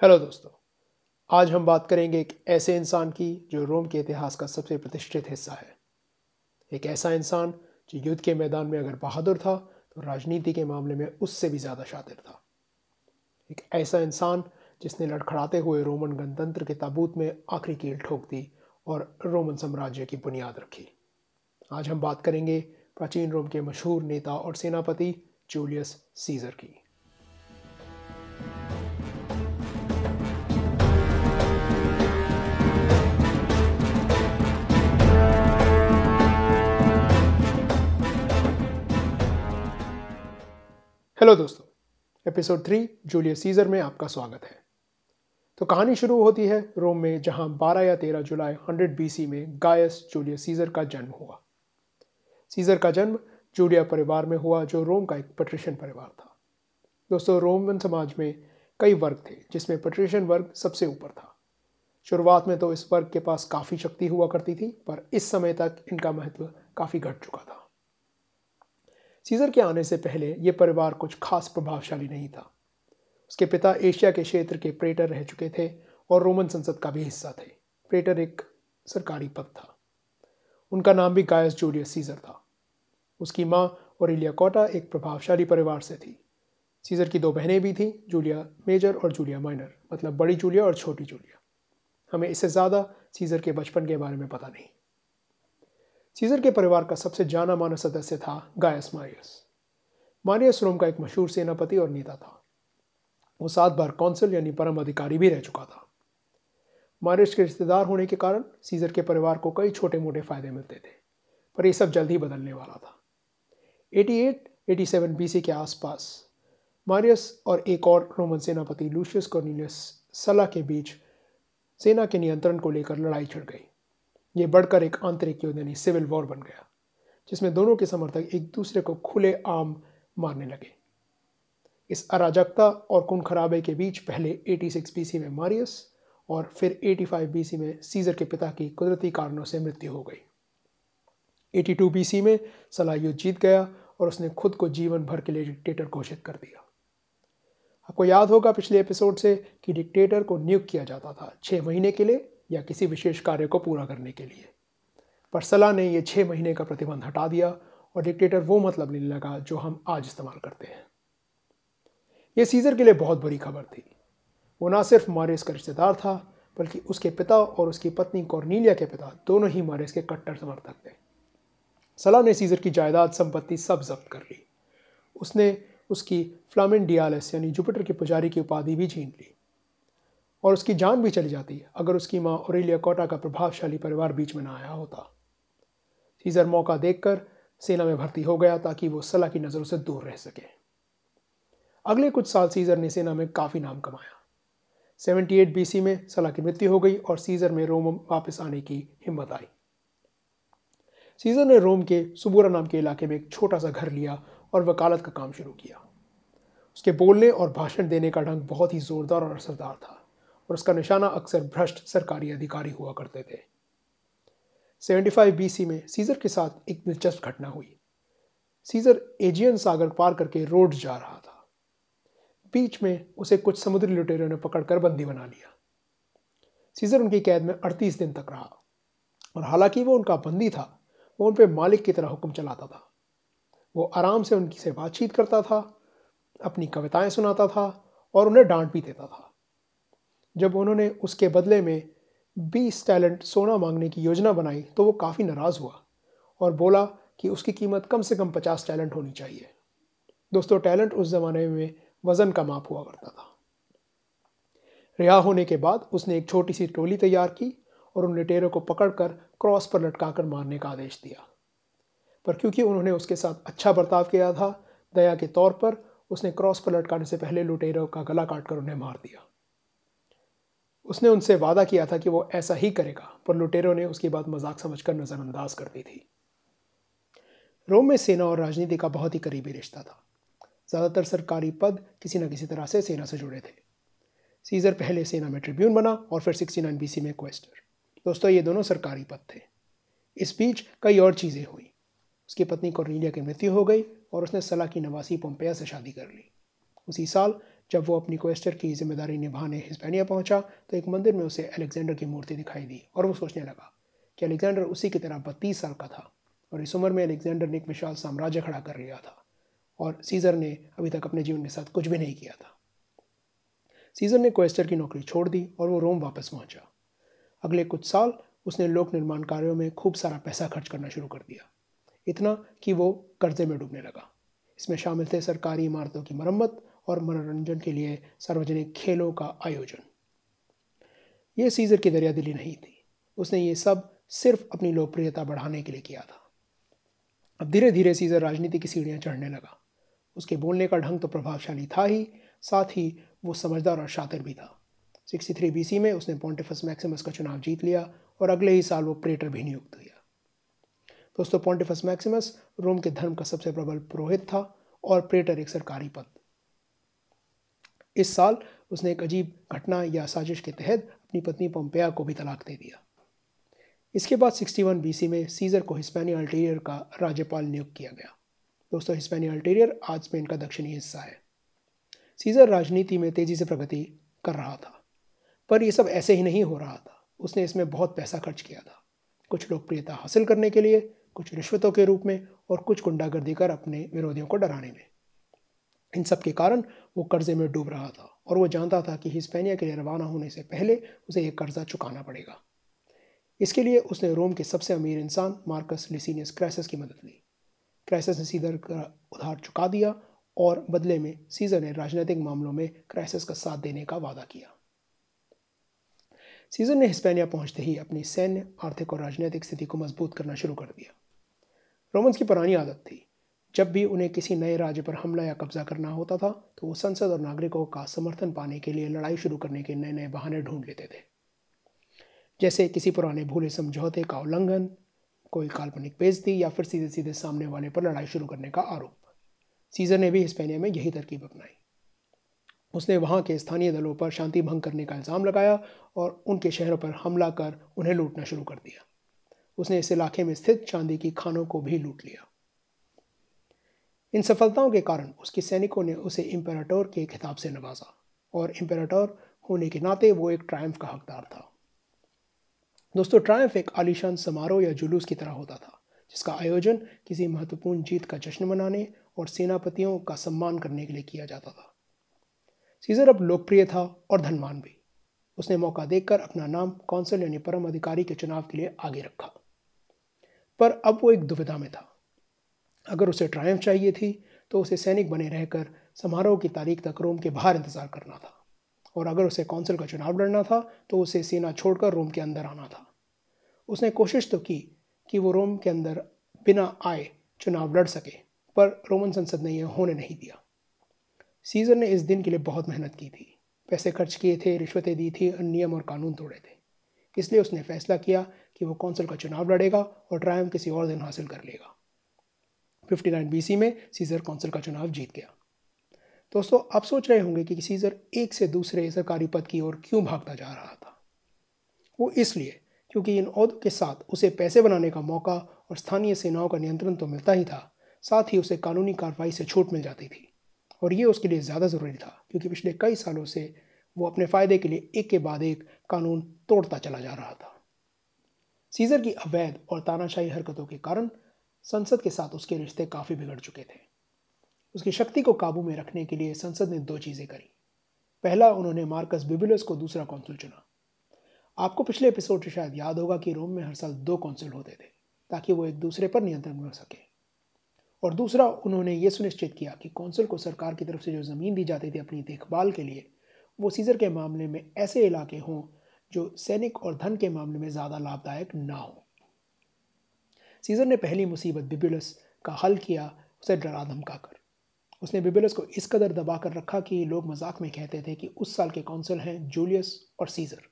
Hello दोस्तों, आज हम बात करेंगे एक ऐसे इंसान की जो रोम के इतिहास का सबसे प्रतिष्ठित हिस्सा है। एक ऐसा इंसान जो युद्ध के मैदान में अगर बहादुर था तो राजनीति के मामले में उससे भी ज़्यादा शातिर था। एक ऐसा इंसान जिसने लड़खड़ाते हुए रोमन गणतंत्र के ताबूत में आखिरी कील ठोक दी और रोमन साम्राज्य की बुनियाद रखी। आज हम बात करेंगे प्राचीन रोम के मशहूर नेता और सेनापति जूलियस सीजर की। हेलो दोस्तों, एपिसोड थ्री, जूलियस सीजर में आपका स्वागत है। तो कहानी शुरू होती है रोम में, जहाँ 12 या 13 जुलाई 100 बीसी में गायस जूलियस सीजर का जन्म हुआ। सीजर का जन्म जूलिया परिवार में हुआ, जो रोम का एक पट्रिशन परिवार था। दोस्तों, रोमन समाज में कई वर्ग थे, जिसमें पट्रिशन वर्ग सबसे ऊपर था। शुरुआत में तो इस वर्ग के पास काफ़ी शक्ति हुआ करती थी, पर इस समय तक इनका महत्व काफ़ी घट चुका था। सीजर के आने से पहले यह परिवार कुछ खास प्रभावशाली नहीं था। उसके पिता एशिया के क्षेत्र के प्रेटर रह चुके थे और रोमन संसद का भी हिस्सा थे। प्रेटर एक सरकारी पद था। उनका नाम भी गायस जूलियस सीजर था। उसकी माँ ओरिलिया कोटा एक प्रभावशाली परिवार से थी। सीजर की दो बहनें भी थीं, जूलिया मेजर और जूलिया माइनर मतलब बड़ी जूलिया और छोटी जूलिया। हमें इससे ज़्यादा सीजर के बचपन के बारे में पता नहीं। सीजर के परिवार का सबसे जाना माना सदस्य था गायस मारियस। मारियस रोम का एक मशहूर सेनापति और नेता था। वो सात बार कौंसिल यानी परम अधिकारी भी रह चुका था। मारियस के रिश्तेदार होने के कारण सीजर के परिवार को कई छोटे मोटे फ़ायदे मिलते थे, पर यह सब जल्द ही बदलने वाला था। 88 87 बीसी के आसपास मारियस और एक और रोमन सेनापति लूशियस कॉर्निलियस सला के बीच सेना के नियंत्रण को लेकर लड़ाई छिड़ गई। ये बढ़कर एक आंतरिक युद्ध, यानी सिविल वॉर बन गया, जिसमें दोनों के समर्थक एक दूसरे को खुले आम मारने लगे। इस अराजकता और खून खराबे के बीच पहले 86 बीसी में मारियस और फिर 85 बीसी में सीजर के पिता की कुदरती कारणों से मृत्यु हो गई। 82 बीसी में सलाह युद्ध जीत गया और उसने खुद को जीवन भर के लिए डिक्टेटर घोषित कर दिया। आपको याद होगा पिछले एपिसोड से कि डिक्टेटर को नियुक्त किया जाता था छः महीने के लिए। या किसी विशेष कार्य को पूरा करने के लिए। पर सलाह ने यह छः महीने का प्रतिबंध हटा दिया और डिक्टेटर वो मतलब लेने लगा जो हम आज इस्तेमाल करते हैं। यह सीजर के लिए बहुत बुरी खबर थी। वो ना सिर्फ़ मारिस का रिश्तेदार था, बल्कि उसके पिता और उसकी पत्नी कॉर्नीलिया के पिता दोनों ही मारिस के कट्टर समर्थक थे। सलाह ने सीजर की जायदाद संपत्ति सब जब्त कर ली। उसने उसकी फ्लामिन डियालिस यानी जुपिटर के पुजारी की उपाधि भी छीन ली। और उसकी जान भी चली जाती अगर उसकी माँ ओरेलिया कोटा का प्रभावशाली परिवार बीच में ना आया होता। सीजर मौका देखकर सेना में भर्ती हो गया ताकि वो सलाह की नज़रों से दूर रह सके। अगले कुछ साल सीजर ने सेना में काफ़ी नाम कमाया। 78 बीसी में सलाह की मृत्यु हो गई और सीजर में रोम वापस आने की हिम्मत आई। सीजर ने रोम के सुबूरा नाम के इलाके में एक छोटा सा घर लिया और वकालत का काम शुरू किया। उसके बोलने और भाषण देने का ढंग बहुत ही ज़ोरदार और असरदार था। और उसका निशाना अक्सर भ्रष्ट सरकारी अधिकारी हुआ करते थे। 75 बीसी में सीजर के साथ एक दिलचस्प घटना हुई। सीजर एजियन सागर पार करके रोड जा रहा था। बीच में उसे कुछ समुद्री लुटेरों ने पकड़कर बंदी बना लिया। सीजर उनकी कैद में 38 दिन तक रहा और हालाँकि वो उनका बंदी था, वो उन पर मालिक की तरह हुक्म चलाता था। वो आराम से उनकी से बातचीत करता था, अपनी कविताएँ सुनाता था और उन्हें डांट भी देता था। जब उन्होंने उसके बदले में बीस टैलेंट सोना मांगने की योजना बनाई तो वो काफ़ी नाराज़ हुआ और बोला कि उसकी कीमत कम से कम पचास टैलेंट होनी चाहिए। दोस्तों टैलेंट उस ज़माने में वज़न का माप हुआ करता था। रिहा होने के बाद उसने एक छोटी सी टोली तैयार की और उन लुटेरों को पकड़कर क्रॉस पर लटकाकर मारने का आदेश दिया। पर क्योंकि उन्होंने उसके साथ अच्छा बर्ताव किया था, दया के तौर पर उसने क्रॉस पर लटकाने से पहले लुटेरों का गला काटकर उन्हें मार दिया। उसने उनसे वादा किया था कि वो ऐसा ही करेगा, पर लुटेरों ने उसकी बात मज़ाक समझकर नज़रअंदाज कर दी थी। रोम में सेना और राजनीति का बहुत ही करीबी रिश्ता था। ज़्यादातर सरकारी पद किसी न किसी तरह से सेना से जुड़े थे। सीजर पहले सेना में ट्रिब्यून बना और फिर 69 बीसी में क्वेस्टर। दोस्तों, ये दोनों सरकारी पद थे। इस बीच कई और चीज़ें हुई। उसकी पत्नी कॉर्नीलिया की मृत्यु हो गई और उसने सलाह की नवासी पोम्पिया से शादी कर ली। उसी साल जब वो अपनी क्वेस्टर की ज़िम्मेदारी निभाने हिस्पैनिया पहुँचा तो एक मंदिर में उसे अलेक्जेंडर की मूर्ति दिखाई दी और वो सोचने लगा कि अलेक्जेंडर उसी की तरह बत्तीस साल का था और इस उम्र में अलेक्जेंडर ने एक विशाल साम्राज्य खड़ा कर लिया था और सीज़र ने अभी तक अपने जीवन के साथ कुछ भी नहीं किया था। सीज़र ने क्वेस्टर की नौकरी छोड़ दी और वो रोम वापस पहुँचा। अगले कुछ साल उसने लोक निर्माण कार्यों में खूब सारा पैसा खर्च करना शुरू कर दिया, इतना कि वो कर्जे में डूबने लगा। इसमें शामिल थे सरकारी इमारतों की मरम्मत और मनोरंजन के लिए सार्वजनिक खेलों का आयोजन। ये सीजर की दरियादिली नहीं थी। उसने ये सब सिर्फ़ अपनी लोकप्रियता बढ़ाने के लिए किया था। अब धीरे धीरे सीजर राजनीति की सीढ़ियाँ चढ़ने लगा। उसके बोलने का ढंग तो प्रभावशाली था ही, साथ ही वो समझदार और शातिर भी था। 63 बीसी में उसने पॉन्टिफस मैक्सिमस का चुनाव जीत लिया और अगले ही साल वो प्रेटर भी नियुक्त हुआ। दोस्तों पॉन्टिफस मैक्सिमस रोम के धर्म का सबसे प्रबल पुरोहित था और प्रेटर एक सरकारी पद इस साल उसने एक अजीब घटना या साजिश के तहत अपनी पत्नी पोम्पेया को भी तलाक दे दिया। इसके बाद 61 बीसी में सीजर को हिस्पैनी अल्टीरियर का राज्यपाल नियुक्त किया गया। दोस्तों, हिस्पैनी अल्टीरियर आज स्पेन का दक्षिणी हिस्सा है। सीजर राजनीति में तेज़ी से प्रगति कर रहा था, पर यह सब ऐसे ही नहीं हो रहा था। उसने इसमें बहुत पैसा खर्च किया था। कुछ लोकप्रियता हासिल करने के लिए, कुछ रिश्वतों के रूप में और कुछ गुंडागर्दी कर अपने विरोधियों को डराने में। इन सब के कारण वो कर्जे में डूब रहा था और वो जानता था कि हिस्पेनिया के लिए रवाना होने से पहले उसे एक कर्जा चुकाना पड़ेगा। इसके लिए उसने रोम के सबसे अमीर इंसान मार्कस लिसीनियस क्राइसिस की मदद ली। क्राइसिस ने सीधर का उधार चुका दिया और बदले में सीजर ने राजनीतिक मामलों में क्राइसिस का साथ देने का वादा किया। सीजर ने हिस्पैनिया पहुँचते ही अपनी सैन्य, आर्थिक और राजनीतिक स्थिति को मज़बूत करना शुरू कर दिया। रोमन्स की पुरानी आदत थी। जब भी उन्हें किसी नए राज्य पर हमला या कब्जा करना होता था तो वो संसद और नागरिकों का समर्थन पाने के लिए लड़ाई शुरू करने के नए नए बहाने ढूंढ लेते थे। जैसे किसी पुराने भूले समझौते का उल्लंघन, कोई काल्पनिक बेजती या फिर सीधे सीधे सामने वाले पर लड़ाई शुरू करने का आरोप। सीजर ने भी हिस्पेनिया में यही तरकीब अपनाई। उसने वहाँ के स्थानीय दलों पर शांति भंग करने का इल्ज़ाम लगाया और उनके शहरों पर हमला कर उन्हें लूटना शुरू कर दिया। उसने इस इलाके में स्थित चांदी की खानों को भी लूट लिया। इन सफलताओं के कारण उसके सैनिकों ने उसे इम्पेराटोर के खिताब से नवाजा और इम्पेराटोर होने के नाते वो एक ट्रायम्फ का हकदार था। दोस्तों, ट्रायम्फ एक आलिशान समारोह या जुलूस की तरह होता था, जिसका आयोजन किसी महत्वपूर्ण जीत का जश्न मनाने और सेनापतियों का सम्मान करने के लिए किया जाता था। सीजर अब लोकप्रिय था और धनवान भी। उसने मौका देखकर अपना नाम कौंसल यानी परम अधिकारी के चुनाव के लिए आगे रखा। पर अब वो एक दुविधा में था। अगर उसे ट्रायम्फ चाहिए थी तो उसे सैनिक बने रहकर समारोह की तारीख तक रोम के बाहर इंतज़ार करना था। और अगर उसे कौंसिल का चुनाव लड़ना था तो उसे सेना छोड़कर रोम के अंदर आना था। उसने कोशिश तो की कि वो रोम के अंदर बिना आए चुनाव लड़ सके, पर रोमन संसद ने यह होने नहीं दिया। सीजर ने इस दिन के लिए बहुत मेहनत की थी। पैसे खर्च किए थे, रिश्वतें दी थी नियम और कानून तोड़े थे। इसलिए उसने फैसला किया कि वो कौंसिल का चुनाव लड़ेगा और ट्रायम किसी और दिन हासिल कर लेगा। 59 बीसी में सीजर कौंसिल का चुनाव जीत गया। दोस्तों, आप सोच रहे होंगे कि सीजर एक से दूसरे सरकारी पद की ओर क्यों भागता जा रहा था? वो इसलिए क्योंकि इन औदों के साथ उसे पैसे बनाने का मौका और स्थानीय सेनाओं का नियंत्रण तो मिलता ही था, साथ ही उसे कानूनी कार्रवाई से छूट मिल जाती थी। और ये उसके लिए ज़्यादा ज़रूरी था, क्योंकि पिछले कई सालों से वो अपने फ़ायदे के लिए एक के बाद एक कानून तोड़ता चला जा रहा था। सीजर की अवैध और तानाशाही हरकतों के कारण संसद के साथ उसके रिश्ते काफ़ी बिगड़ चुके थे। उसकी शक्ति को काबू में रखने के लिए संसद ने दो चीज़ें करी। पहला, उन्होंने मार्कस बिबुलस को दूसरा कौंसिल चुना। आपको पिछले एपिसोड से शायद याद होगा कि रोम में हर साल दो कौंसिल होते थे, ताकि वो एक दूसरे पर नियंत्रण कर सके। और दूसरा, उन्होंने ये सुनिश्चित किया कि कौंसिल को सरकार की तरफ़ से जो ज़मीन दी जाती थी अपनी देखभाल के लिए, वो सीजर के मामले में ऐसे इलाके हों जो सैनिक और धन के मामले में ज़्यादा लाभदायक ना हो। सीजर ने पहली मुसीबत बिबुलस का हल किया, उसे डरा धमका कर। उसने बिबुलस को इस कदर दबा कर रखा कि लोग मज़ाक में कहते थे कि उस साल के कौंसिल हैं जूलियस और सीजर।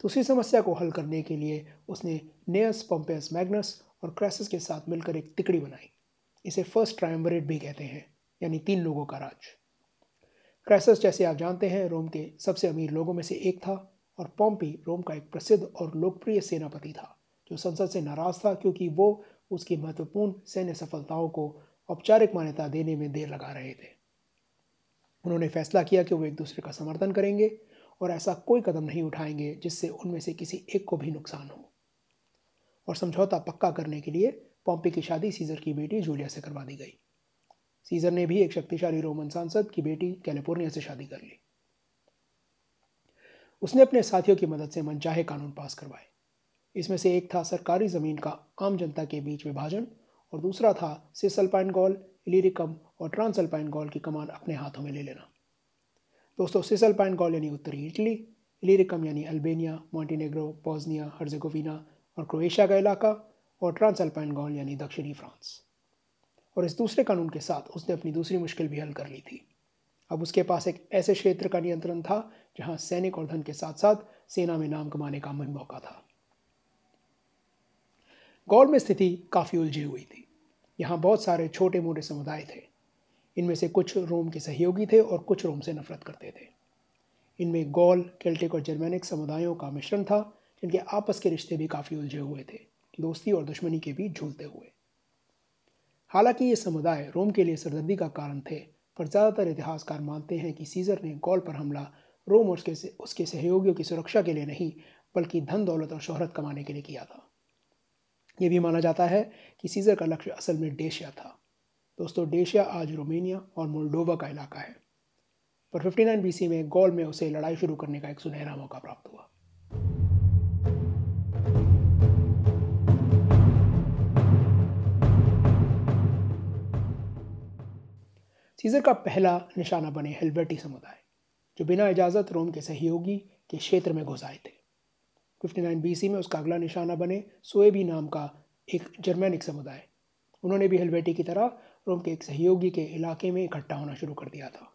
तो उसी समस्या को हल करने के लिए उसने नेयस पोम्पेस मैग्नस और क्रैसिस के साथ मिलकर एक तिकड़ी बनाई। इसे फ़र्स्ट ट्रायम्बरेट भी कहते हैं, यानी तीन लोगों का राज। क्रैसस, जैसे आप जानते हैं, रोम के सबसे अमीर लोगों में से एक था और पॉम्पी रोम का एक प्रसिद्ध और लोकप्रिय सेनापति था। जो संसद से नाराज़ था क्योंकि वो उसकी महत्वपूर्ण सैन्य सफलताओं को औपचारिक मान्यता देने में देर लगा रहे थे। उन्होंने फैसला किया कि वो एक दूसरे का समर्थन करेंगे और ऐसा कोई कदम नहीं उठाएँगे जिससे उनमें से किसी एक को भी नुकसान हो। और समझौता पक्का करने के लिए पॉम्पी की शादी सीजर की बेटी जूलिया से करवा दी गई। सीजर ने भी एक शक्तिशाली रोमन सांसद की बेटी कैलिफ़ोर्निया से शादी कर ली। उसने अपने साथियों की मदद से मनचाहे कानून पास करवाए। इसमें से एक था सरकारी ज़मीन का आम जनता के बीच विभाजन और दूसरा था सिसल्पाइन गॉल, इलीरिकम और ट्रांसल्पाइन गॉल की कमान अपने हाथों में ले लेना। दोस्तों, सिसल्पाइन गॉल यानी उत्तरी इटली, इलीरिकम यानी अल्बेनिया, मॉन्टीनेग्रो पोजनिया हर्जेगोविना और क्रोएशिया का इलाका और ट्रांसल्पाइन गॉल यानी दक्षिणी फ्रांस। और इस दूसरे कानून के साथ उसने अपनी दूसरी मुश्किल भी हल कर ली थी। अब उसके पास एक ऐसे क्षेत्र का नियंत्रण था जहाँ सैनिक और धन के साथ साथ सेना में नाम कमाने का मन मौका था। गौल में स्थिति काफ़ी उलझी हुई थी। यहाँ बहुत सारे छोटे मोटे समुदाय थे। इनमें से कुछ रोम के सहयोगी थे और कुछ रोम से नफरत करते थे। इनमें गौल, केल्टिक और जर्मेनिक समुदायों का मिश्रण था, जिनके आपस के रिश्ते भी काफ़ी उलझे हुए थे। दोस्ती और दुश्मनी के बीच झूलते हुए। हालाँकि ये समुदाय रोम के लिए सरदर्दी का कारण थे, पर ज़्यादातर इतिहासकार मानते हैं कि सीज़र ने गौल पर हमला रोम और उसके उसके सहयोगियों की सुरक्षा के लिए नहीं, बल्कि धन, दौलत और शोहरत कमाने के लिए किया था। यह भी माना जाता है कि सीज़र का लक्ष्य असल में डेशिया था। दोस्तों, डेशिया आज रोमेनिया और मोल्डोवा का इलाका है। पर 59 बीसी में गौल में उसे लड़ाई शुरू करने का एक सुनहरा मौका प्राप्त हुआ। सीजर का पहला निशाना बने हेलबर्टी समुदाय, जो बिना इजाज़त रोम के सहयोगी के क्षेत्र में घुस आए थे। 59 बीसी में उसका अगला निशाना बने सोएबी नाम का एक जर्मैनिक समुदाय। उन्होंने भी हेलबर्टी की तरह रोम के एक सहयोगी के इलाके में इकट्ठा होना शुरू कर दिया था।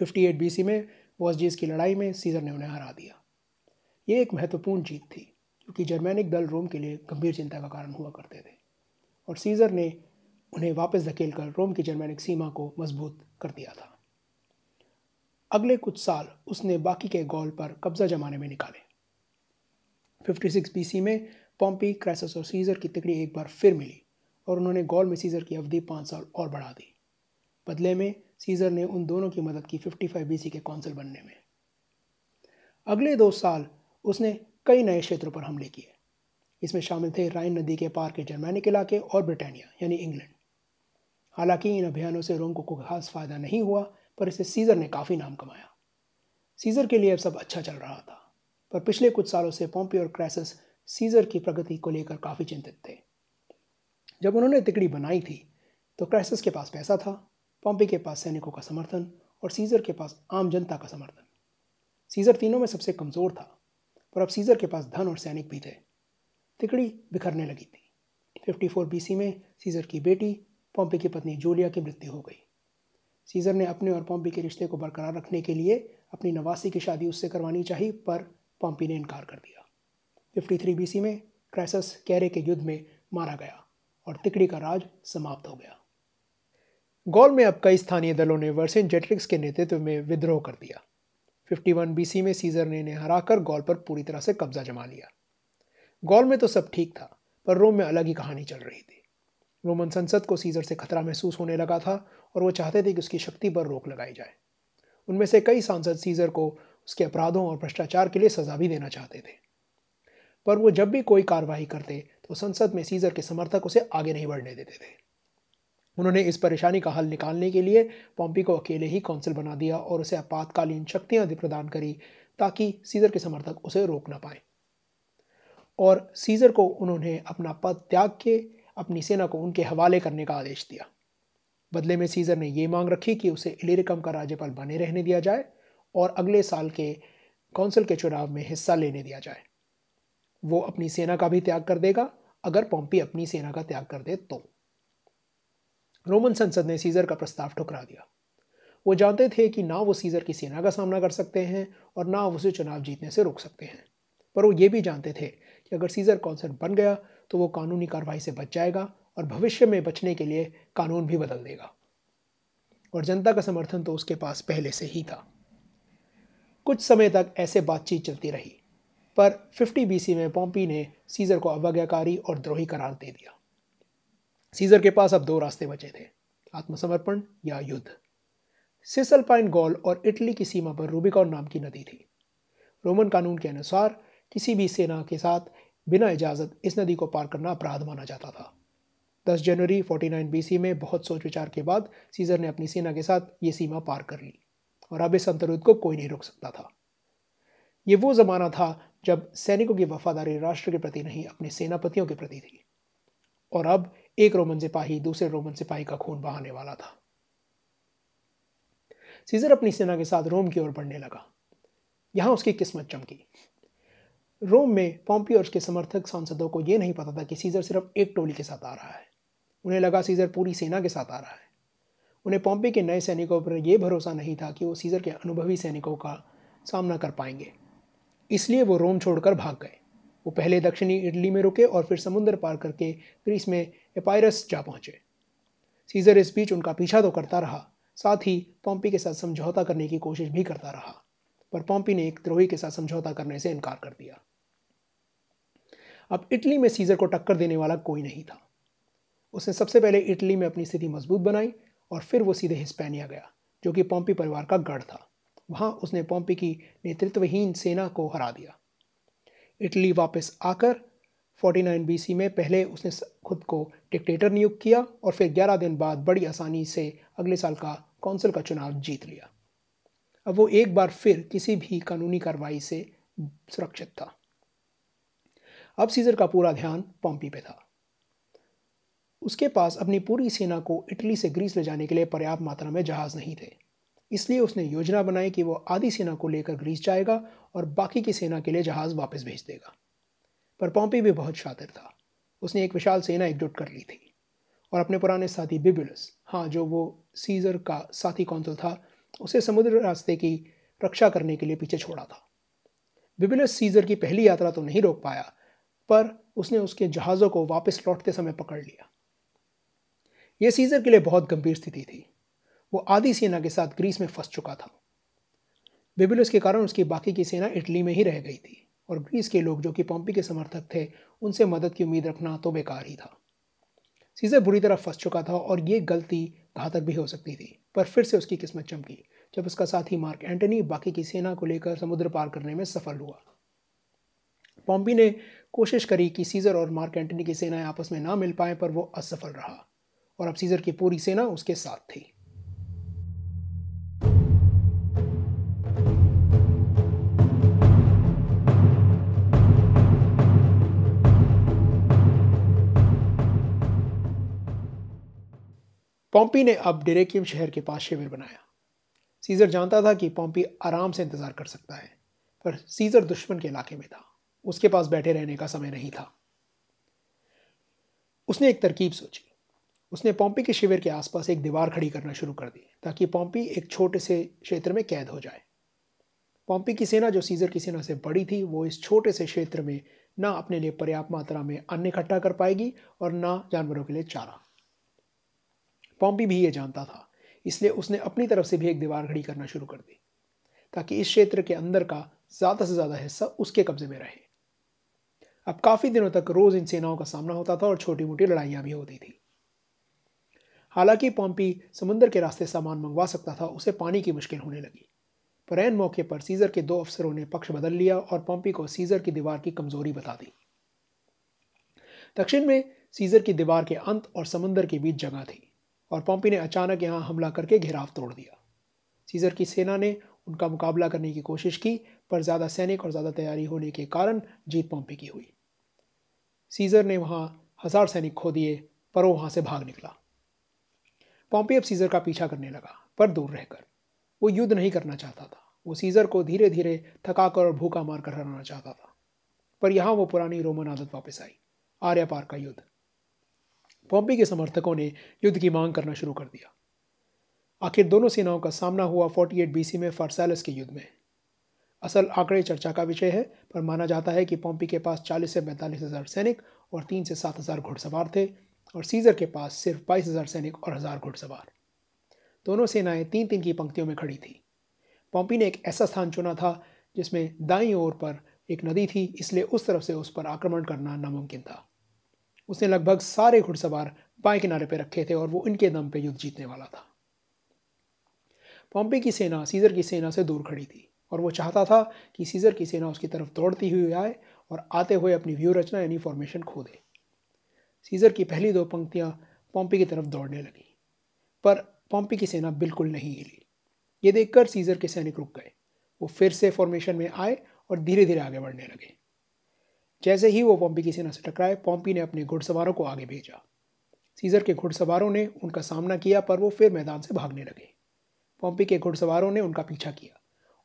58 बीसी में वॉसजीज की लड़ाई में सीजर ने उन्हें हरा दिया। ये एक महत्वपूर्ण जीत थी, क्योंकि जर्मैनिक दल रोम के लिए गंभीर चिंता का कारण हुआ करते थे, और सीजर ने उन्हें वापस धकेल कर रोम की जर्मैनिक सीमा को मज़बूत कर दिया था। अगले कुछ साल उसने बाकी के गौल पर कब्जा जमाने में निकाले। 56 बीसी में पॉम्पी क्रैसस और सीजर की तिकड़ी एक बार फिर मिली और उन्होंने गौल में सीजर की अवधि पाँच साल और बढ़ा दी। बदले में सीजर ने उन दोनों की मदद की 55 बीसी के कौंसिल बनने में। अगले दो साल उसने कई नए क्षेत्रों पर हमले किए। इसमें शामिल थे राइन नदी के पार के जर्मैनिक इलाके और ब्रिटानिया, यानी इंग्लैंड। हालाँकि इन अभियानों से रोम को खास फ़ायदा नहीं हुआ, पर इसे सीजर ने काफ़ी नाम कमाया। सीजर के लिए अब सब अच्छा चल रहा था। पर पिछले कुछ सालों से पॉम्पी और क्रैसस सीजर की प्रगति को लेकर काफ़ी चिंतित थे। जब उन्होंने तिकड़ी बनाई थी तो क्रैसस के पास पैसा था पॉम्पी के पास सैनिकों का समर्थन और सीजर के पास आम जनता का समर्थन। सीजर तीनों में सबसे कमज़ोर था, पर अब सीजर के पास धन और सैनिक भी थे। तिकड़ी बिखरने लगी थी। 54 बीसी में सीजर की बेटी पॉम्पी की पत्नी जूलिया की मृत्यु हो गई। सीजर ने अपने और पॉम्पी के रिश्ते को बरकरार रखने के लिए अपनी नवासी की शादी उससे करवानी चाहिए, पर पॉम्पी ने इनकार कर दिया। 53 बीसी में क्राइसस कैरे के युद्ध में मारा गया और तिकड़ी का राज समाप्त हो गया। गौल में अब कई स्थानीय दलों ने वर्सिन जेट्रिक्स के नेतृत्व में विद्रोह कर दिया। 51 बीसी में सीजर ने इन्हें हराकर गौल पर पूरी तरह से कब्जा जमा लिया। गौल में तो सब ठीक था, पर रोम में अलग ही कहानी चल रही थी। रोमन संसद को सीजर से खतरा महसूस होने लगा था और वो चाहते थे कि उसकी शक्ति पर रोक लगाई जाए। उनमें से कई सांसद सीजर को उसके अपराधों और भ्रष्टाचार के लिए सजा भी देना चाहते थे। पर वो जब भी कोई कार्रवाई करते तो संसद में सीजर के समर्थक उसे आगे नहीं बढ़ने देते थे। उन्होंने इस परेशानी का हल निकालने के लिए पॉम्पी को अकेले ही काउंसिल बना दिया और उसे आपातकालीन शक्तियाँ प्रदान करी, ताकि सीजर के समर्थक उसे रोक ना पाए। और सीजर को उन्होंने अपना पद त्याग के, अपनी सेना को उनके हवाले करने का आदेश दिया। बदले में सीजर ने यह मांग रखी कि उसे इलेरिकम का राज्यपाल बने रहने दिया जाए और अगले साल के काउंसिल के चुनाव में हिस्सा लेने दिया जाए। वो अपनी सेना का भी त्याग कर देगा, अगर पॉम्पी अपनी सेना का त्याग कर दे तो। रोमन संसद ने सीजर का प्रस्ताव ठुकरा दिया। वो जानते थे कि ना वो सीजर की सेना का सामना कर सकते हैं और ना उसे चुनाव जीतने से रोक सकते हैं। पर वो ये भी जानते थे कि अगर सीजर कौंसिल बन गया तो वो कानूनी कार्रवाई से बच जाएगा और भविष्य में बचने के लिए कानून भी बदल देगा। और जनता का समर्थन तो उसके पास पहले से ही था। कुछ समय तक ऐसे बातचीत चलती रही, पर 50 बीसी में पॉम्पी ने सीजर को अवज्ञाकारी और द्रोही करार दे दिया। सीजर के पास अब दो रास्ते बचे थे, आत्मसमर्पण या युद्ध। सिसलपाइन गॉल और इटली की सीमा पर रूबिकॉन नाम की नदी थी। रोमन कानून के अनुसार, किसी भी सेना के साथ बिना इजाज़त इस नदी को पार करना अपराध माना जाता था। 10 जनवरी 49 बीसी में बहुत सोच विचार के बाद सीजर ने अपनी सेना के साथ ये सीमा पार कर ली। और अब इस अंतरुद्ध को कोई नहीं रोक सकता था। ये वो ज़माना था जब सैनिकों की वफादारी राष्ट्र के प्रति नहीं, अपने सेनापतियों के प्रति थी। और अब एक रोमन सिपाही दूसरे रोमन सिपाही का खून बहाने वाला था। सीजर अपनी सेना के साथ रोम की ओर बढ़ने लगा। यहाँ उसकी किस्मत चमकी। रोम में पॉम्पी और उसके समर्थक सांसदों को यह नहीं पता था कि सीजर सिर्फ़ एक टोली के साथ आ रहा है। उन्हें लगा सीजर पूरी सेना के साथ आ रहा है। उन्हें पॉम्पी के नए सैनिकों पर यह भरोसा नहीं था कि वो सीजर के अनुभवी सैनिकों का सामना कर पाएँगे। इसलिए वो रोम छोड़कर भाग गए। वो पहले दक्षिणी इटली में रुके और फिर समुद्र पार करके ग्रीस में एपायरस जा पहुँचे। सीजर इस बीच उनका पीछा तो करता रहा, साथ ही पॉम्पी के साथ समझौता करने की कोशिश भी करता रहा, पर पॉम्पी ने एक द्रोही के साथ समझौता करने से इनकार कर दिया। अब इटली में सीजर को टक्कर देने वाला कोई नहीं था। उसने सबसे पहले इटली में अपनी स्थिति मज़बूत बनाई और फिर वो सीधे हिस्पैनिया गया, जो कि पॉम्पी परिवार का गढ़ था। वहाँ उसने पॉम्पी की नेतृत्वहीन सेना को हरा दिया। इटली वापस आकर 49 बीसी में पहले उसने खुद को डिक्टेटर नियुक्त किया और फिर 11 दिन बाद बड़ी आसानी से अगले साल का कौंसिल का चुनाव जीत लिया। अब वो एक बार फिर किसी भी कानूनी कार्रवाई से सुरक्षित था। अब सीजर का पूरा ध्यान पॉम्पी पे था। उसके पास अपनी पूरी सेना को इटली से ग्रीस ले जाने के लिए पर्याप्त मात्रा में जहाज़ नहीं थे। इसलिए उसने योजना बनाई कि वो आधी सेना को लेकर ग्रीस जाएगा और बाकी की सेना के लिए जहाज़ वापस भेज देगा। पर पॉम्पी भी बहुत शातिर था। उसने एक विशाल सेना एकजुट कर ली थी। और अपने पुराने साथी बिबुलस हाँ जो वो सीजर का साथी कौंसल था, उसे समुद्र रास्ते की रक्षा करने के लिए पीछे छोड़ा था। बिबुलस सीजर की पहली यात्रा तो नहीं रोक पाया, पर उसने उसके जहाज़ों को वापस लौटते समय पकड़ लिया। यह सीजर के लिए बहुत गंभीर स्थिति थी। वो आधी सेना के साथ ग्रीस में फंस चुका था। बिबुलस के कारण उसकी बाकी की सेना इटली में ही रह गई थी और ग्रीस के लोग जो कि पॉम्पी के समर्थक थे, उनसे मदद की उम्मीद रखना तो बेकार ही था। सीजर बुरी तरह फंस चुका था और ये गलती घातक भी हो सकती थी, पर फिर से उसकी किस्मत चमकी, जब उसका साथी मार्क एंटनी बाकी की सेना को लेकर समुद्र पार करने में सफल हुआ। पॉम्पी ने कोशिश करी कि सीजर और मार्क एंटनी की सेनाएँ आपस में ना मिल पाए, पर वो असफल रहा। और अब सीजर की पूरी सेना उसके साथ थी। पॉम्पी ने अब डेरेकियम शहर के पास शिविर बनाया। सीजर जानता था कि पॉम्पी आराम से इंतज़ार कर सकता है, पर सीजर दुश्मन के इलाके में था। उसके पास बैठे रहने का समय नहीं था। उसने एक तरकीब सोची। उसने पॉम्पी के शिविर के आसपास एक दीवार खड़ी करना शुरू कर दी, ताकि पॉम्पी एक छोटे से क्षेत्र में कैद हो जाए। पॉम्पी की सेना जो सीजर की सेना से बड़ी थी, वो इस छोटे से क्षेत्र में ना अपने लिए पर्याप्त मात्रा में अन्न इकट्ठा कर पाएगी और ना जानवरों के लिए चारा। पॉम्पी भी ये जानता था, इसलिए उसने अपनी तरफ़ से भी एक दीवार खड़ी करना शुरू कर दी, ताकि इस क्षेत्र के अंदर का ज़्यादा से ज़्यादा हिस्सा उसके कब्जे में रहे। अब काफ़ी दिनों तक रोज़ इन सेनाओं का सामना होता था और छोटी मोटी लड़ाइयाँ भी होती थी। हालाँकि पॉम्पी समुद्र के रास्ते सामान मंगवा सकता था, उसे पानी की मुश्किल होने लगी। पर एन मौके पर सीजर के दो अफसरों ने पक्ष बदल लिया और पॉम्पी को सीजर की दीवार की कमज़ोरी बता दी। दक्षिण में सीजर की दीवार के अंत और समुद्र के बीच जगह थी और पॉम्पी ने अचानक यहाँ हमला करके घेराव तोड़ दिया। सीजर की सेना ने उनका मुकाबला करने की कोशिश की, पर ज़्यादा सैनिक और ज़्यादा तैयारी होने के कारण जीत पॉम्पी की हुई। सीजर ने वहाँ हज़ार सैनिक खो दिए, पर वो वहाँ से भाग निकला। पॉम्पी अब सीजर का पीछा करने लगा, पर दूर रहकर। वो युद्ध नहीं करना चाहता था। वो सीजर को धीरे धीरे थकाकर और भूखा मारकर हराना चाहता था। पर यहाँ वो पुरानी रोमन आदत वापस आई, आर्या पार का युद्ध। पॉम्पी के समर्थकों ने युद्ध की मांग करना शुरू कर दिया। आखिर दोनों सेनाओं का सामना हुआ 48 बीसी में फारसैलस के युद्ध में। असल आंकड़े चर्चा का विषय है, पर माना जाता है कि पॉम्पी के पास 40 से पैंतालीस हज़ार सैनिक और तीन से सात हज़ार घुड़सवार थे। और सीजर के पास सिर्फ़ बाईस हज़ार सैनिक और हज़ार घुड़सवार। दोनों सेनाएँ तीन तीन की पंक्तियों में खड़ी थी। पॉम्पी ने एक ऐसा स्थान चुना था जिसमें दाई ओर पर एक नदी थी, इसलिए उस तरफ़ से उस पर आक्रमण करना नामुमकिन था। उसने लगभग सारे घुड़सवार बाएँ किनारे पर रखे थे और वो इनके दम पे युद्ध जीतने वाला था। पॉम्पी की सेना सीज़र की सेना से दूर खड़ी थी और वो चाहता था कि सीज़र की सेना उसकी तरफ़ दौड़ती हुई आए और आते हुए अपनी व्यू रचना यानी फॉर्मेशन खो दे सीज़र की पहली दो पंक्तियाँ पॉम्पी की तरफ़ दौड़ने लगी, पर पॉम्पी की सेना बिल्कुल नहीं हिली। ये देखकर सीज़र के सैनिक रुक गए। वो फिर से फॉर्मेशन में आए और धीरे धीरे आगे बढ़ने लगे। जैसे ही वो पॉम्पी की सेना से टकराए, पॉम्पी ने अपने घुड़सवारों को आगे भेजा। सीज़र के घुड़सवारों ने उनका सामना किया, पर वो फिर मैदान से भागने लगे। पॉम्पी के घुड़सवारों ने उनका पीछा किया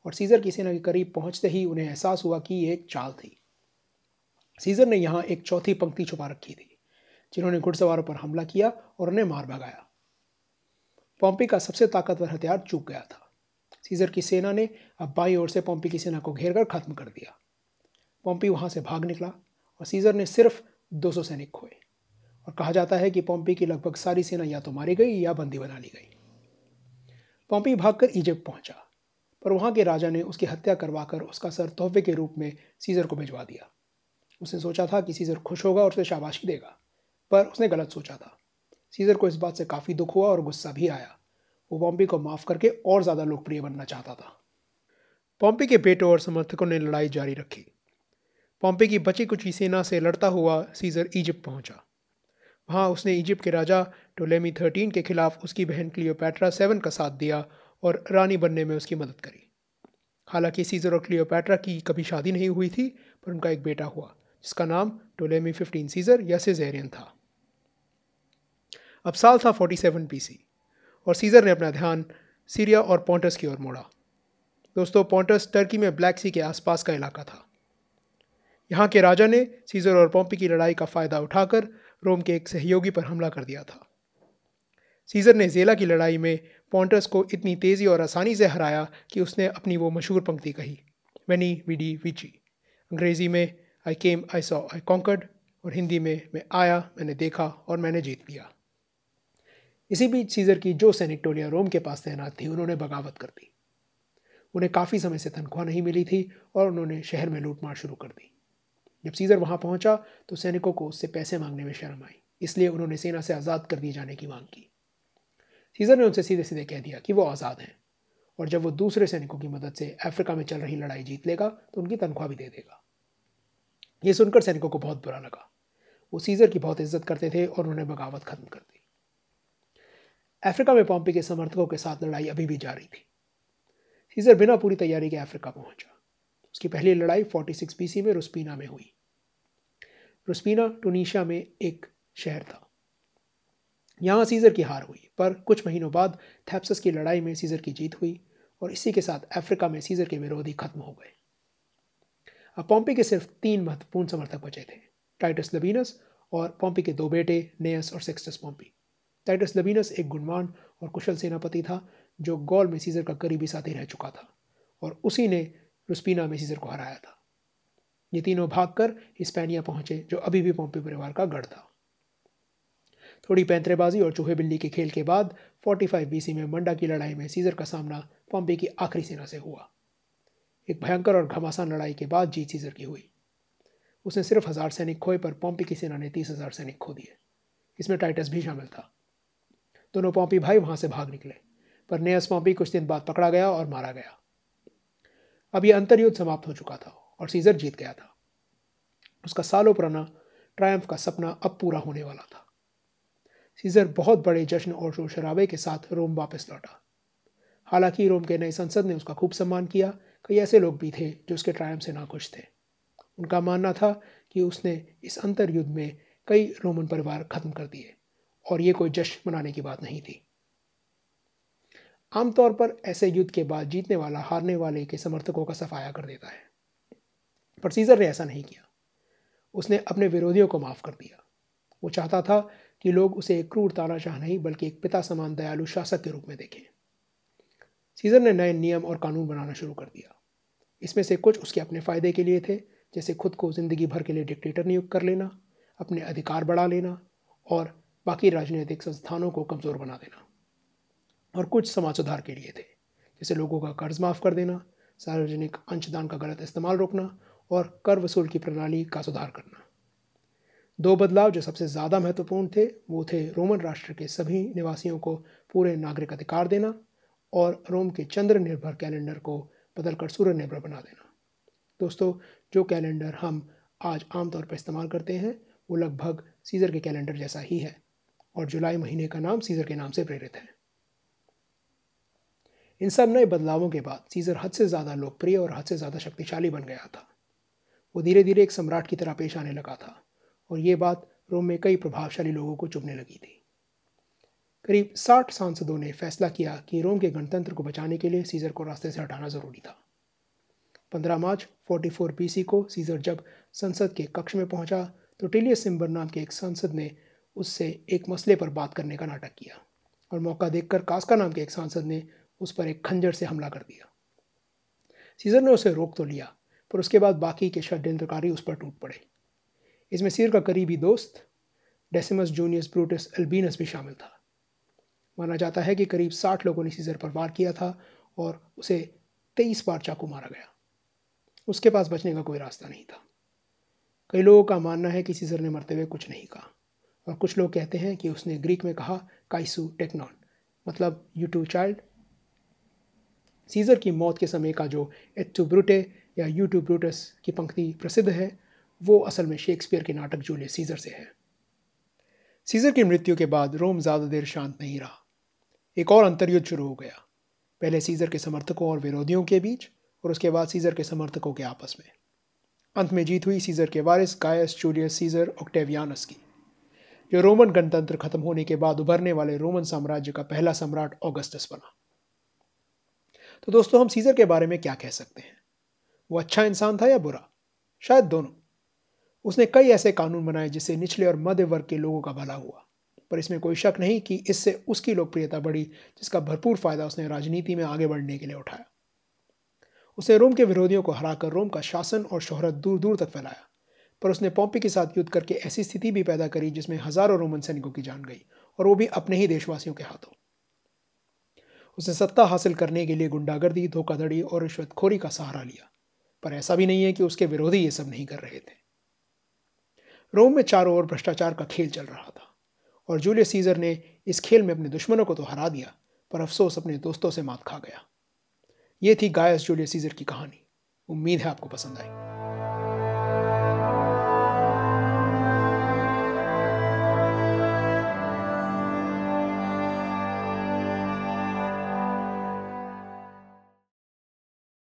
और सीज़र की सेना के करीब पहुँचते ही उन्हें एहसास हुआ कि ये एक चाल थी। सीज़र ने यहाँ एक चौथी पंक्ति छुपा रखी थी। जिन्होंने घुड़सवारों पर हमला किया और उन्हें मार भगाया। पॉम्पी का सबसे ताकतवर हथियार चूक गया था। सीजर की सेना ने अब बाई ओर से पॉम्पी की सेना को घेर कर खत्म कर दिया। पॉम्पी वहाँ से भाग निकला और सीजर ने सिर्फ़ 200 सैनिक खोए। और कहा जाता है कि पॉम्पी की लगभग सारी सेना या तो मारी गई या बंदी बना ली गई। पॉम्पी भागकर इजिप्ट पहुँचा, पर वहाँ के राजा ने उसकी हत्या करवाकर उसका सर तोहफे के रूप में सीजर को भिजवा दिया। उसने सोचा था कि सीजर खुश होगा और उसे शाबाशी देगा। पर उसने गलत सोचा था। सीजर को इस बात से काफ़ी दुख हुआ और गुस्सा भी आया। वो पॉम्पी को माफ़ करके और ज़्यादा लोकप्रिय बनना चाहता था। पॉम्पी के बेटों और समर्थकों ने लड़ाई जारी रखी। पॉम्पी की बची कुची सेना से लड़ता हुआ सीजर इजिप्ट पहुँचा। वहाँ उसने इजिप्ट के राजा टोलेमी थर्टीन के खिलाफ उसकी बहन क्लियोपैट्रा सेवन का साथ दिया और रानी बनने में उसकी मदद करी। हालाँकि सीजर और क्लियोपैट्रा की कभी शादी नहीं हुई थी, पर उनका एक बेटा हुआ, जिसका नाम टोलेमी फिफ्टीन सीजर या सिजेरियन था। अब साल था 47 पीसी और सीज़र ने अपना ध्यान सीरिया और पॉन्टस की ओर मोड़ा। दोस्तों पॉन्टस टर्की में ब्लैक सी के आसपास का इलाका था। यहाँ के राजा ने सीज़र और पोम्पी की लड़ाई का फ़ायदा उठाकर रोम के एक सहयोगी पर हमला कर दिया था। सीज़र ने जेला की लड़ाई में पॉन्टस को इतनी तेज़ी और आसानी से हराया कि उसने अपनी वो मशहूर पंक्ति कही वेनी विडी विची अंग्रेज़ी में आई केम आई सॉ आई कॉन्कर्ड और हिंदी में, मैं आया, मैंने देखा और मैंने जीत लिया। इसी बीच सीजर की जो सैनिक टोलियाँ रोम के पास तैनात थी, उन्होंने बगावत कर दी। उन्हें काफ़ी समय से तनख्वाह नहीं मिली थी और उन्होंने शहर में लूटमार शुरू कर दी। जब सीजर वहाँ पहुँचा तो सैनिकों को उससे पैसे मांगने में शर्म आई, इसलिए उन्होंने सेना से आज़ाद कर दिए जाने की मांग की। सीजर ने उनसे सीधे सीधे कह दिया कि वो आज़ाद हैं, और जब वो दूसरे सैनिकों की मदद से अफ्रीका में चल रही लड़ाई जीत लेगा तो उनकी तनख्वाह भी दे देगा। ये सुनकर सैनिकों को बहुत बुरा लगा। वो सीजर की बहुत इज़्ज़त करते थे और उन्होंने बगावत खत्म कर दी। अफ्रीका में पॉम्पी के समर्थकों के साथ लड़ाई अभी भी जारी थी। सीजर बिना पूरी तैयारी के अफ्रीका पहुँचा। उसकी पहली लड़ाई 46 बीसी में रुस्पीना में हुई। रुस्पीना टूनिशिया में एक शहर था। यहाँ सीजर की हार हुई, पर कुछ महीनों बाद थैप्सस की लड़ाई में सीजर की जीत हुई और इसी के साथ अफ्रीका में सीजर के विरोधी खत्म हो गए। अब पॉम्पी के सिर्फ़ तीन महत्वपूर्ण समर्थक बचे थे टाइटस लबीनस और पॉम्पी के दो बेटे नेयस और सेक्सटस पॉम्पी टाइटस लबीनस एक गुणवान और कुशल सेनापति था, जो गॉल में सीजर का करीबी साथी रह चुका था, और उसी ने रुस्पीना में सीजर को हराया था। ये तीनों भागकर हिस्पैनिया पहुँचे, जो अभी भी पोम्पी परिवार का गढ़ था। थोड़ी पैंतरेबाजी और चूहे बिल्ली के खेल के बाद 45 बीसी में मंडा की लड़ाई में सीजर का सामना पॉम्पी की आखिरी सेना से हुआ। एक भयंकर और घमासान लड़ाई के बाद जीत सीजर की हुई। उसने सिर्फ़ हज़ार सैनिक खोए, पर पॉम्पी की सेना ने तीस हज़ार सैनिक खो दिए। इसमें टाइटस भी शामिल था। दोनों पॉम्पी भाई वहाँ से भाग निकले, पर नेयस पॉम्पी कुछ दिन बाद पकड़ा गया और मारा गया। अब यह अंतर्युद्ध समाप्त हो चुका था और सीजर जीत गया था। उसका सालों पुराना ट्रायम्फ का सपना अब पूरा होने वाला था। सीजर बहुत बड़े जश्न और शोर शराबे के साथ रोम वापस लौटा। हालाँकि रोम के नए संसद ने उसका खूब सम्मान किया। कई ऐसे लोग भी थे जो उसके ट्रायम से नाखुश थे। उनका मानना था कि उसने इस अंतर युद्ध में कई रोमन परिवार खत्म कर दिए। और ये कोई जश्न मनाने की बात नहीं थी। आमतौर पर ऐसे युद्ध के बाद जीतने वाला हारने वाले के समर्थकों का सफाया कर देता है। पर सीजर ने ऐसा नहीं किया। उसने अपने विरोधियों को माफ़ कर दिया। वो चाहता था कि लोग उसे एक क्रूर तानाशाह नहीं, बल्कि एक पिता समान दयालु शासक के रूप में देखें। सीजर ने नए नियम और कानून बनाना शुरू कर दिया। इसमें से कुछ उसके अपने फ़ायदे के लिए थे, जैसे खुद को ज़िंदगी भर के लिए डिक्टेटर नियुक्त कर लेना, अपने अधिकार बढ़ा लेना, और बाकी राजनीतिक संस्थानों को कमज़ोर बना देना और कुछ समाज सुधार के लिए थे, जैसे लोगों का कर्ज माफ़ कर देना, सार्वजनिक अंशदान का गलत इस्तेमाल रोकना और कर वसूल की प्रणाली का सुधार करना। दो बदलाव जो सबसे ज़्यादा महत्वपूर्ण थे, वो थे रोमन राष्ट्र के सभी निवासियों को पूरे नागरिक अधिकार देना और रोम के चंद्र निर्भर कैलेंडर को बदलकर सूर्य निर्भर बना देना। दोस्तों, जो कैलेंडर हम आज आमतौर पर इस्तेमाल करते हैं, वो लगभग सीज़र के कैलेंडर जैसा ही है। और जुलाई महीने का नाम सीज़र के नाम से प्रेरित है। इन सब नए बदलावों के बाद सीज़र हद से ज़्यादा लोकप्रिय और हद से ज़्यादा शक्तिशाली बन गया था। वो धीरे धीरे एक सम्राट की तरह पेश आने लगा था और ये बात रोम में कई प्रभावशाली लोगों को चुभने लगी थी। करीब साठ सांसदों ने फैसला किया कि रोम के गणतंत्र को बचाने के लिए सीज़र को रास्ते से हटाना ज़रूरी था। 15 मार्च 44 बीसी को सीज़र जब संसद के कक्ष में पहुँचा तो टिलियस सिम्बर नाम के एक सांसद ने उससे एक मसले पर बात करने का नाटक किया और मौका देखकर कास्का नाम के एक सांसद ने उस पर एक खंजर से हमला कर दिया। सीजर ने उसे रोक तो लिया, पर उसके बाद बाकी के षड्यंत्रकारी उस पर टूट पड़े। इसमें सीर का करीबी दोस्त, डेसिमस जूनियस ब्रूटस एल्बीनस भी शामिल था। माना जाता है कि करीब साठ लोगों ने सीजर पर वार किया था और उसे तेईस बार चाकू मारा गया। उसके पास बचने का कोई रास्ता नहीं था। कई लोगों का मानना है कि सीजर ने मरते हुए कुछ नहीं कहा। और कुछ लोग कहते हैं कि उसने ग्रीक में कहा, काइसू टेक्नॉन मतलब यू टू चाइल्ड सीजर की मौत के समय का जो एटू ब्रूटे या यू टू ब्रूटस की पंक्ति प्रसिद्ध है, वो असल में शेक्सपियर के नाटक जूलियस सीजर से है। सीजर की मृत्यु के बाद रोम ज़्यादा देर शांत नहीं रहा। एक और अंतर्युद्ध शुरू हो गया। पहले सीजर के समर्थकों और विरोधियों के बीच और उसके बाद सीजर के समर्थकों के आपस में। अंत में जीत हुई सीजर के वारिस गायस जूलियस, सीजर ऑक्टेवियानस की। जो रोमन गणतंत्र खत्म होने के बाद उभरने वाले रोमन साम्राज्य का पहला सम्राट ऑगस्टस बना। तो दोस्तों, हम सीजर के बारे में क्या कह सकते हैं? वो अच्छा इंसान था या बुरा? शायद दोनों। उसने कई ऐसे कानून बनाए जिससे निचले और मध्य वर्ग के लोगों का भला हुआ। पर इसमें कोई शक नहीं कि इससे उसकी लोकप्रियता बढ़ी, जिसका भरपूर फ़ायदा उसने राजनीति में आगे बढ़ने के लिए उठाया। उसने रोम के विरोधियों को हराकर रोम का शासन और शोहरत दूर दूर तक फैलाया। पर उसने पॉम्पी के साथ युद्ध करके ऐसी स्थिति भी पैदा करी जिसमें हज़ारों रोमन सैनिकों की जान गई और वो भी अपने ही देशवासियों के हाथों। उसने सत्ता हासिल करने के लिए गुंडागर्दी, धोखाधड़ी और रिश्वतखोरी का सहारा लिया, पर ऐसा भी नहीं है कि उसके विरोधी ये सब नहीं कर रहे थे। रोम में चारों ओर भ्रष्टाचार का खेल चल रहा था और जूलियस सीजर ने इस खेल में अपने दुश्मनों को तो हरा दिया, पर अफसोस अपने दोस्तों से मात खा गया। ये थी गायस जूलियस सीजर की कहानी। उम्मीद है आपको पसंद आई।